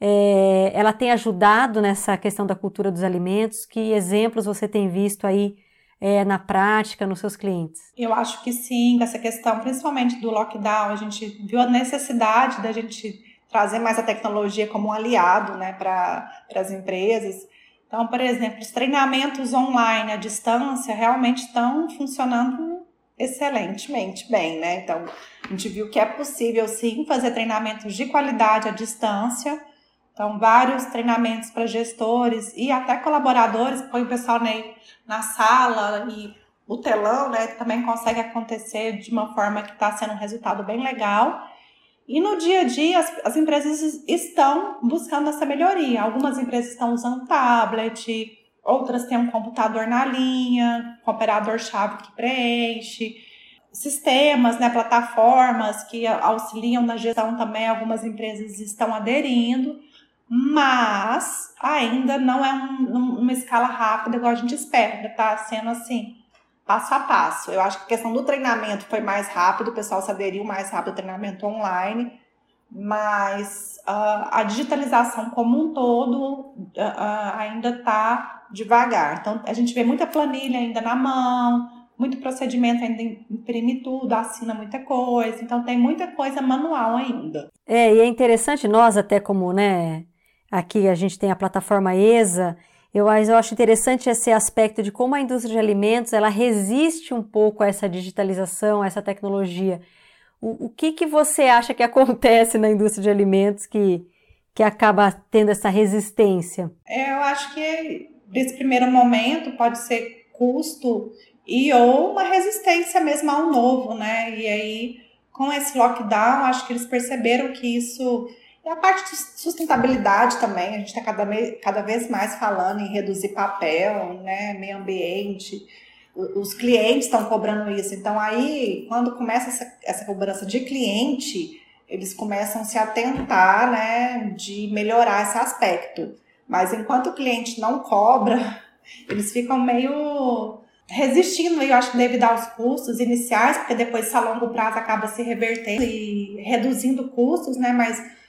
é, ela tem ajudado nessa questão da cultura dos alimentos? Que exemplos você tem visto aí é, na prática, nos seus clientes? Eu acho que sim, essa questão, principalmente do lockdown, a gente viu a necessidade da gente trazer mais a tecnologia como um aliado né, para as empresas. Então, por exemplo, os treinamentos online à distância realmente estão funcionando excelentemente bem, né? Então, a gente viu que é possível sim fazer treinamentos de qualidade à distância então, vários treinamentos para gestores e até colaboradores, põe o pessoal na sala e o telão, né, também consegue acontecer de uma forma que está sendo um resultado bem legal. E no dia a dia, as, as, empresas estão buscando essa melhoria. Algumas empresas estão usando tablet, outras têm um computador na linha, com operador-chave que preenche. Sistemas, né, plataformas que auxiliam na gestão também, algumas empresas estão aderindo mas ainda não é um, uma escala rápida igual a gente espera, está sendo assim, passo a passo. Eu acho que a questão do treinamento foi mais rápido, o pessoal se aderiu mais rápido ao treinamento online, mas uh, a digitalização como um todo uh, uh, ainda está devagar. Então, a gente vê muita planilha ainda na mão, muito procedimento ainda imprime tudo, assina muita coisa, então tem muita coisa manual ainda. É, e é interessante nós até como, né, Aqui a gente tem a plataforma ESA. Eu, eu acho interessante esse aspecto de como a indústria de alimentos ela resiste um pouco a essa digitalização, a essa tecnologia. O, o que, que você acha que (laughs) acontece na indústria de alimentos que, que acaba tendo essa resistência? Eu acho que nesse primeiro momento pode ser custo e ou uma resistência mesmo ao novo, né? E aí, com esse lockdown, acho que eles perceberam que isso e a parte de sustentabilidade também, a gente está cada, cada vez mais falando em reduzir papel, né, meio ambiente. Os clientes estão cobrando isso. Então, aí, quando começa essa, essa cobrança de cliente, eles começam a se atentar né, de melhorar esse aspecto. Mas enquanto o cliente não cobra, (laughs) eles ficam meio resistindo, eu acho que devido aos custos iniciais, porque depois a longo prazo acaba se revertendo e reduzindo custos, né? Mas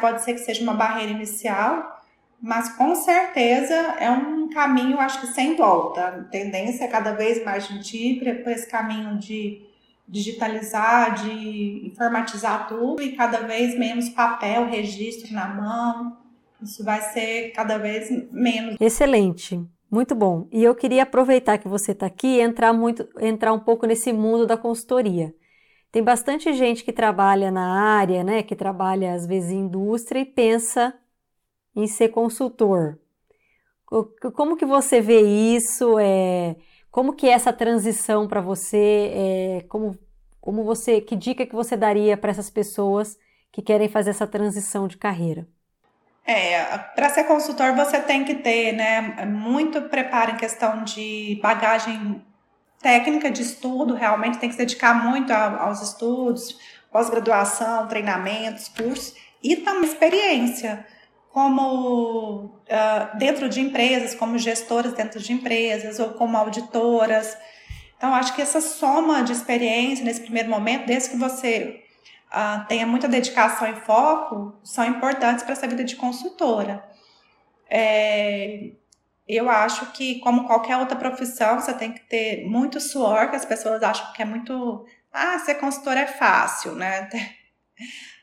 pode ser que seja uma barreira inicial, mas com certeza é um caminho, acho que sem volta. A tendência é cada vez mais a gente ir para esse caminho de digitalizar, de informatizar tudo e cada vez menos papel, registro na mão. Isso vai ser cada vez menos. Excelente. Muito bom. E eu queria aproveitar que você está aqui e entrar, muito, entrar um pouco nesse mundo da consultoria. Tem bastante gente que trabalha na área, né, que trabalha às vezes em indústria e pensa em ser consultor. Como que você vê isso? É, como que é essa transição para você? É, como, como você, que dica que você daria para essas pessoas que querem fazer essa transição de carreira? É, para ser consultor você tem que ter, né, muito preparo em questão de bagagem técnica de estudo, realmente tem que se dedicar muito aos estudos, pós-graduação, treinamentos, cursos e também experiência como uh, dentro de empresas, como gestoras dentro de empresas ou como auditoras. Então, acho que essa soma de experiência nesse primeiro momento, desde que você uh, tenha muita dedicação e foco, são importantes para essa vida de consultora. É, eu acho que, como qualquer outra profissão, você tem que ter muito suor, que as pessoas acham que é muito. Ah, ser consultor é fácil, né? (laughs)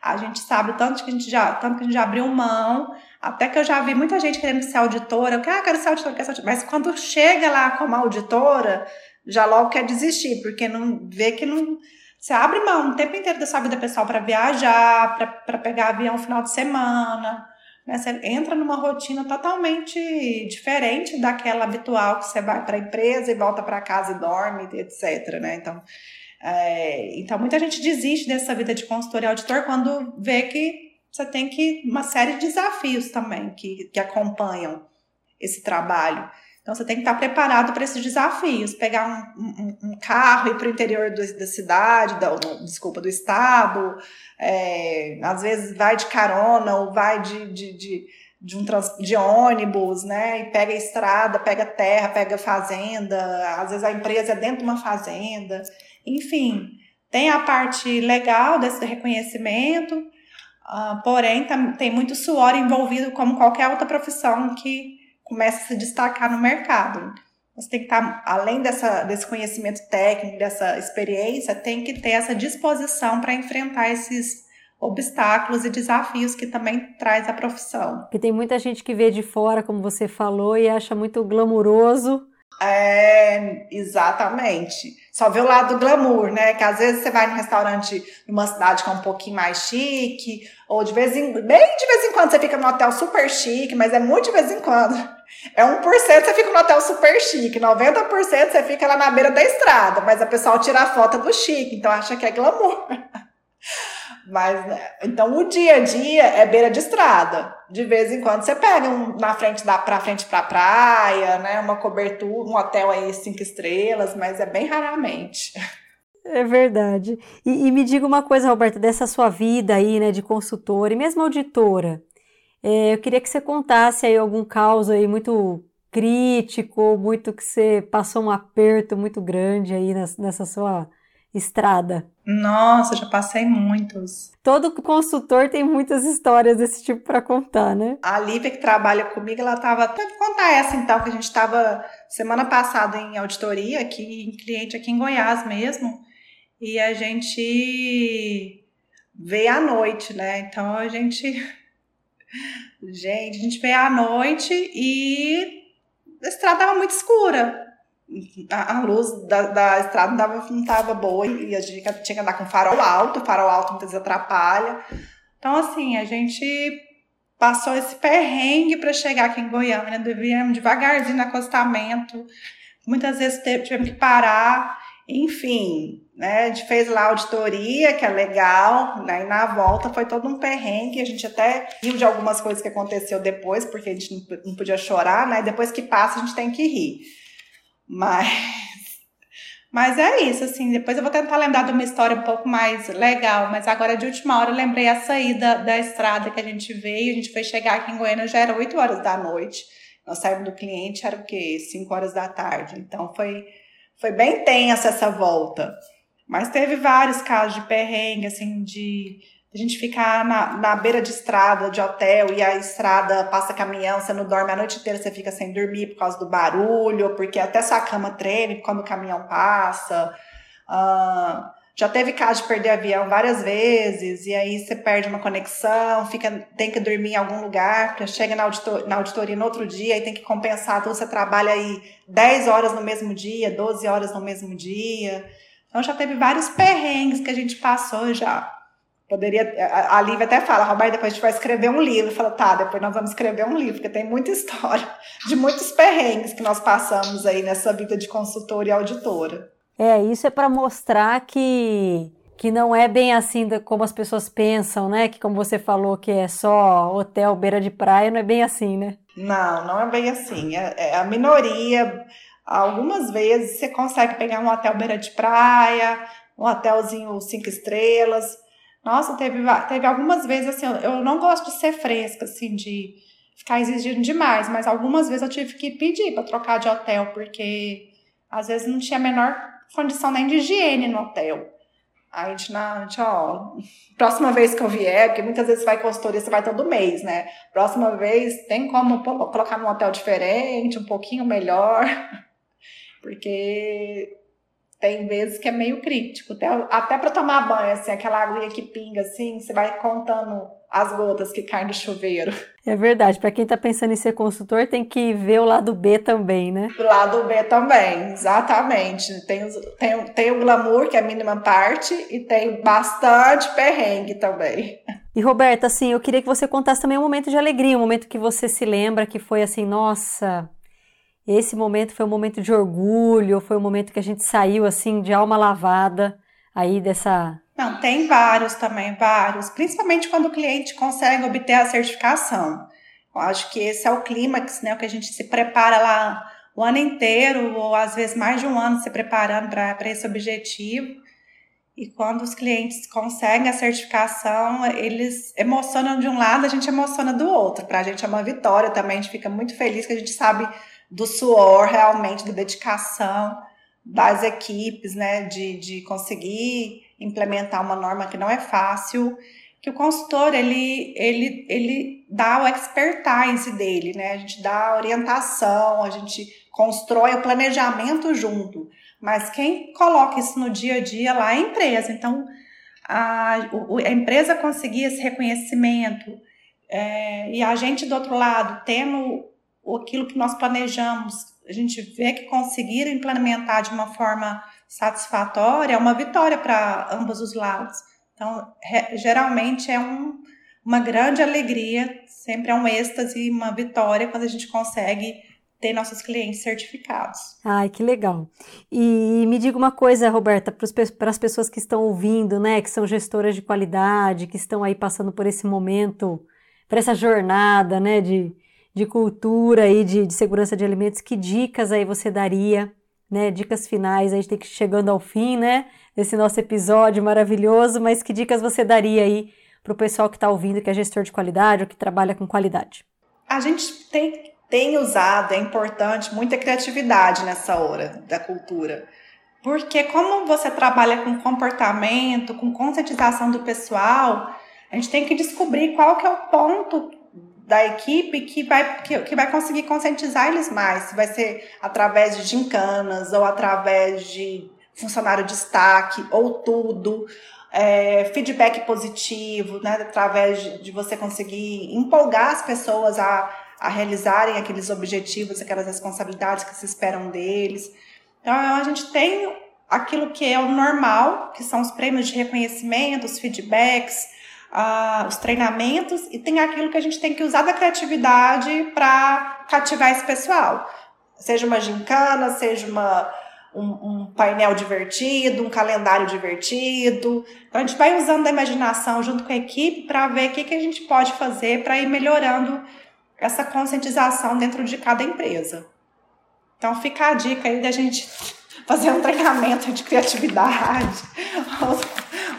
A gente sabe tanto que a gente já, tanto que a gente já abriu mão, até que eu já vi muita gente querendo ser auditora, eu quero, ah, quero ser auditora, quero ser auditora. mas quando chega lá como auditora, já logo quer desistir, porque não vê que não. Você abre mão o tempo inteiro da sua vida pessoal para viajar, para pegar avião no final de semana né? Você entra numa rotina totalmente diferente daquela habitual que você vai para a empresa e volta para casa e dorme, etc. Né? Então, é, então, muita gente desiste dessa vida de consultor e auditor quando vê que você tem que uma série de desafios também que, que acompanham esse trabalho. Então você tem que estar preparado para esses desafios, pegar um, um, um carro, ir para o interior do, da cidade, da, desculpa, do estado, é, às vezes vai de carona ou vai de, de, de, de, um trans, de ônibus, né? E pega estrada, pega terra, pega fazenda, às vezes a empresa é dentro de uma fazenda, enfim, tem a parte legal desse reconhecimento, uh, porém tem muito suor envolvido como qualquer outra profissão que começa a se destacar no mercado. Você tem que estar, além dessa, desse conhecimento técnico, dessa experiência, tem que ter essa disposição para enfrentar esses obstáculos e desafios que também traz a profissão. Porque tem muita gente que vê de fora, como você falou, e acha muito glamuroso é, exatamente. Só vê o lado do glamour, né? Que às vezes você vai num restaurante numa cidade que é um pouquinho mais chique, ou de vez em bem de vez em quando você fica num hotel super chique, mas é muito de vez em quando. É 1% você fica no hotel super chique, 90% você fica lá na beira da estrada, mas a pessoa tira a foto do chique, então acha que é glamour. (laughs) Mas, né, então, o dia a dia é beira de estrada. De vez em quando você pega um na frente da pra frente pra praia, né? Uma cobertura, um hotel aí cinco estrelas, mas é bem raramente. É verdade. E, e me diga uma coisa, Roberta, dessa sua vida aí, né, de consultora e mesmo auditora. É, eu queria que você contasse aí algum caso aí muito crítico, muito que você passou um aperto muito grande aí nessa sua estrada? Nossa, já passei muitos. Todo consultor tem muitas histórias desse tipo para contar, né? A Lívia que trabalha comigo, ela tava até contar essa então que a gente estava semana passada em auditoria aqui, em cliente aqui em Goiás mesmo, e a gente veio à noite, né? Então a gente (laughs) gente, a gente veio à noite e a estrada estava muito escura a, a luz da, da, estrada não, dava, não tava boa e a gente tinha que andar com farol alto, farol alto muitas vezes atrapalha. Então, assim, a gente passou esse perrengue para chegar aqui em Goiânia, devíamos devagarzinho no acostamento, muitas vezes tivemos que parar, enfim, né, a gente fez lá a auditoria, que é legal, né, e na volta foi todo um perrengue, a gente até riu de algumas coisas que aconteceu depois, porque a gente não podia chorar, né, depois que passa a gente tem que rir. Mas, (laughs) mas é isso, assim. Depois eu vou tentar lembrar de uma história um pouco mais legal. Mas agora, de última hora, eu lembrei a saída da estrada que a gente veio. A gente foi chegar aqui em Goiânia, já era 8 horas da noite. Nós saímos do cliente, era o quê? 5 horas da tarde. Então foi, foi bem tensa essa volta. Mas teve vários casos de perrengue, assim, de a gente ficar na, na beira de estrada, de hotel, e a estrada passa caminhão, você não dorme a noite inteira, você fica sem dormir por causa do barulho, porque até sua cama treme quando o caminhão passa. Uh, já teve caso de perder avião várias vezes, e aí você perde uma conexão, fica, tem que dormir em algum lugar, porque chega na, auditor, na auditoria no outro dia e tem que compensar, então você trabalha aí 10 horas no mesmo dia, 12 horas no mesmo dia. Então já teve vários perrengues que a gente passou já. Poderia, a Lívia até fala, Roberto, depois a gente vai escrever um livro. Fala, tá, depois nós vamos escrever um livro, porque tem muita história de muitos perrengues que nós passamos aí nessa vida de consultora e auditora. É, isso é para mostrar que que não é bem assim como as pessoas pensam, né? Que como você falou que é só hotel beira de praia, não é bem assim, né? Não, não é bem assim. É, é a minoria. Algumas vezes você consegue pegar um hotel beira de praia, um hotelzinho cinco estrelas nossa, teve, teve algumas vezes assim, eu não gosto de ser fresca, assim, de ficar exigindo demais, mas algumas vezes eu tive que pedir para trocar de hotel, porque às vezes não tinha a menor condição nem de higiene no hotel. Aí a gente, não, a gente, ó, próxima vez que eu vier, porque muitas vezes você vai consultoria, você vai todo mês, né? Próxima vez tem como colocar num hotel diferente, um pouquinho melhor, (laughs) porque tem vezes que é meio crítico. Até, até para tomar banho, assim, aquela aguinha que pinga, assim, você vai contando as gotas que caem do chuveiro. É verdade. Para quem está pensando em ser consultor, tem que ver o lado B também, né? O lado B também, exatamente. Tem, tem, tem o glamour, que é a mínima parte, e tem bastante perrengue também. E Roberta, assim, eu queria que você contasse também um momento de alegria, um momento que você se lembra que foi assim, nossa, esse momento foi um momento de orgulho, foi um momento que a gente saiu assim de alma lavada aí dessa. Não, tem vários também, vários. Principalmente quando o cliente consegue obter a certificação. Eu acho que esse é o clímax, né? O que a gente se prepara lá o ano inteiro, ou às vezes mais de um ano se preparando para esse objetivo. E quando os clientes conseguem a certificação, eles emocionam de um lado, a gente emociona do outro. Para a gente é uma vitória também, a gente fica muito feliz que a gente sabe do suor realmente, da dedicação das equipes, né, de, de conseguir implementar uma norma que não é fácil, que o consultor, ele, ele, ele dá o expertise dele, né, a gente dá a orientação, a gente constrói o planejamento junto, mas quem coloca isso no dia a dia lá é a empresa, então a, a empresa conseguir esse reconhecimento é, e a gente do outro lado tendo aquilo que nós planejamos, a gente vê que conseguiram implementar de uma forma satisfatória, é uma vitória para ambos os lados. Então, geralmente é um, uma grande alegria, sempre é um êxtase e uma vitória quando a gente consegue ter nossos clientes certificados. Ai, que legal. E me diga uma coisa, Roberta, para as pessoas que estão ouvindo, né, que são gestoras de qualidade, que estão aí passando por esse momento, por essa jornada, né, de, de cultura e de, de, segurança de alimentos, que dicas aí você daria, né? Dicas finais, a gente tem que chegando ao fim, né? Desse nosso episódio maravilhoso, mas que dicas você daria aí para o pessoal que está ouvindo, que é gestor de qualidade ou que trabalha com qualidade? A gente tem, tem usado, é importante, muita criatividade nessa hora da cultura. Porque como você trabalha com comportamento, com conscientização do pessoal, a gente tem que descobrir qual que é o ponto da equipe que vai, que, que vai conseguir conscientizar eles mais. Se vai ser através de gincanas ou através de funcionário de destaque ou tudo. É, feedback positivo, né, através de, de, você conseguir empolgar as pessoas a, a realizarem aqueles objetivos, aquelas responsabilidades que se esperam deles. Então, a gente tem aquilo que é o normal, que são os prêmios de reconhecimento, os feedbacks, uh, os treinamentos e tem aquilo que a gente tem que usar da criatividade para cativar esse pessoal. Seja uma gincana, seja uma, um, um, painel divertido, um calendário divertido. Então, a gente vai usando a imaginação junto com a equipe para ver o que, que a gente pode fazer para ir melhorando essa conscientização dentro de cada empresa. Então, fica a dica aí da gente fazer um treinamento de criatividade (laughs)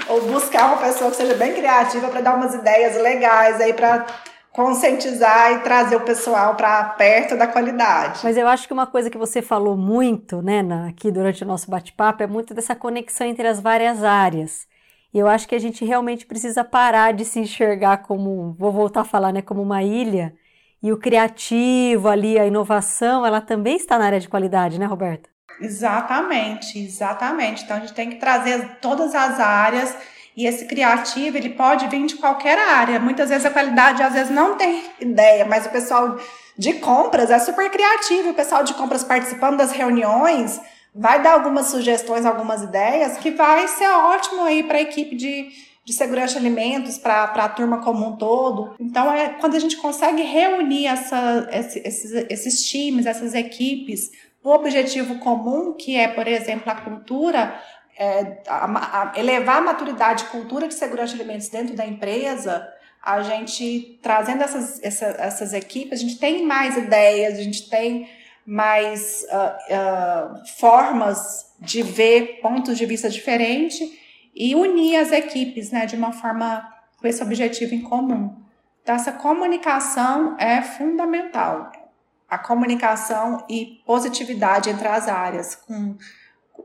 ou buscar uma pessoa que seja bem criativa para dar umas ideias legais aí para conscientizar e trazer o pessoal para perto da qualidade. Mas eu acho que uma coisa que você falou muito, né, aqui durante o nosso bate-papo, é muito dessa conexão entre as várias áreas. E eu acho que a gente realmente precisa parar de se enxergar como, vou voltar a falar, né, como uma ilha. E o criativo ali, a inovação, ela também está na área de qualidade, né, Roberta? Exatamente, exatamente. Então a gente tem que trazer todas as áreas e esse criativo, ele pode vir de qualquer área. Muitas vezes a qualidade, às vezes, não tem ideia, mas o pessoal de compras é super criativo. O pessoal de compras participando das reuniões vai dar algumas sugestões, algumas ideias, que vai ser ótimo aí para a equipe de, de segurança de alimentos, para a turma como um todo. Então, é quando a gente consegue reunir essa, esses, esses times, essas equipes, o objetivo comum, que é, por exemplo, a cultura, é, a, a elevar a maturidade cultura de segurança de alimentos dentro da empresa, a gente trazendo essas, essa, essas equipes, a gente tem mais ideias, a gente tem mais uh, uh, formas de ver pontos de vista diferentes e unir as equipes né, de uma forma com esse objetivo em comum. Então, essa comunicação é fundamental. A comunicação e positividade entre as áreas, com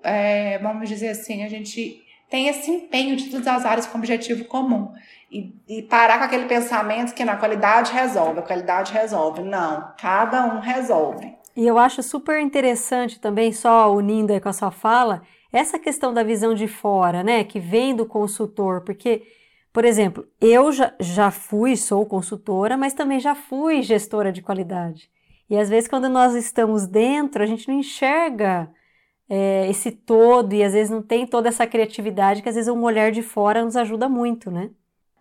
é, vamos dizer assim, a gente tem esse empenho de todas as áreas com objetivo comum. E, e, parar com aquele pensamento que na qualidade resolve, a qualidade resolve. Não, cada um resolve. E eu acho super interessante também, só unindo aí com a sua fala, essa questão da visão de fora, né, que vem do consultor, porque, por exemplo, eu já, já fui, sou consultora, mas também já fui gestora de qualidade. E às vezes, quando nós estamos dentro, a gente não enxerga é, esse todo e às vezes não tem toda essa criatividade que às vezes um olhar de fora nos ajuda muito, né?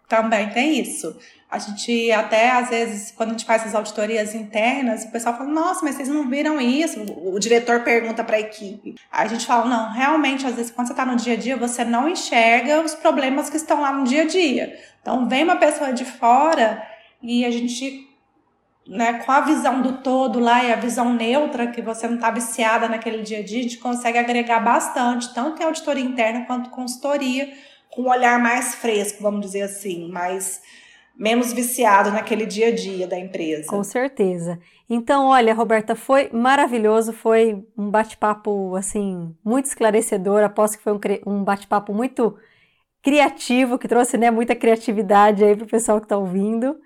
Também tem isso. A gente até, às vezes, quando a gente faz as auditorias internas, o pessoal fala, nossa, mas vocês não viram isso? O, diretor pergunta para a equipe. A gente fala, não, realmente, às vezes, quando você está no dia a dia, você não enxerga os problemas que estão lá no dia a dia. Então, vem uma pessoa de fora e a gente né, com a visão do todo lá e a visão neutra, que você não está viciada naquele dia a dia, a gente consegue agregar bastante, tanto em auditoria interna quanto consultoria, com um olhar mais fresco, vamos dizer assim, mais menos viciado naquele dia a dia da empresa. Com certeza. Então, olha, Roberta, foi maravilhoso, foi um bate-papo assim muito esclarecedor. Aposto que foi um, um bate-papo muito criativo, que trouxe né, muita criatividade aí para o pessoal que está ouvindo.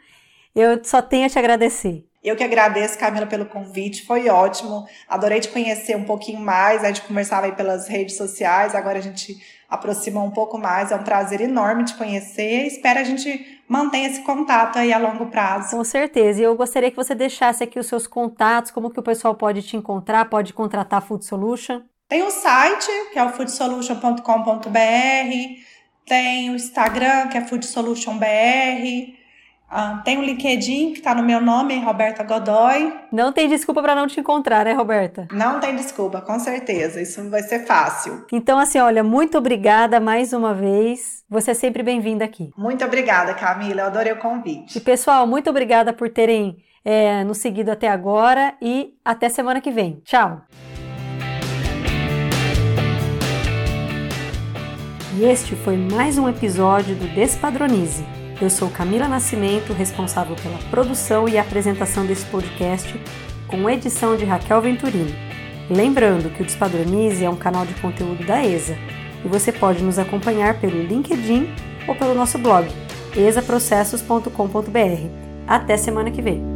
Eu só tenho a te agradecer. Eu que agradeço, Camila, pelo convite, foi ótimo. Adorei te conhecer um pouquinho mais. A gente conversava aí pelas redes sociais, agora a gente aproxima um pouco mais. É um prazer enorme te conhecer. Espero a gente mantenha esse contato aí a longo prazo. Com certeza. E eu gostaria que você deixasse aqui os seus contatos, como que o pessoal pode te encontrar, pode contratar Food Solution. Tem o site, que é o foodsolution.com.br, tem o Instagram, que é foodsolutionbr, ah, tem o LinkedIn que está no meu nome, Roberta Godoy. Não tem desculpa para não te encontrar, né, Roberta? Não tem desculpa, com certeza. Isso vai ser fácil. Então, assim, olha, muito obrigada mais uma vez. Você é sempre bem-vinda aqui. Muito obrigada, Camila. Eu adorei o convite. E, pessoal, muito obrigada por terem é, nos seguido até agora e até semana que vem. Tchau! E este foi mais um episódio do Despadronize eu sou Camila Nascimento, responsável pela produção e apresentação desse podcast, com edição de Raquel Venturini. Lembrando que o Despadronize é um canal de conteúdo da ESA e você pode nos acompanhar pelo LinkedIn ou pelo nosso blog esaprocessos.com.br. Até semana que vem!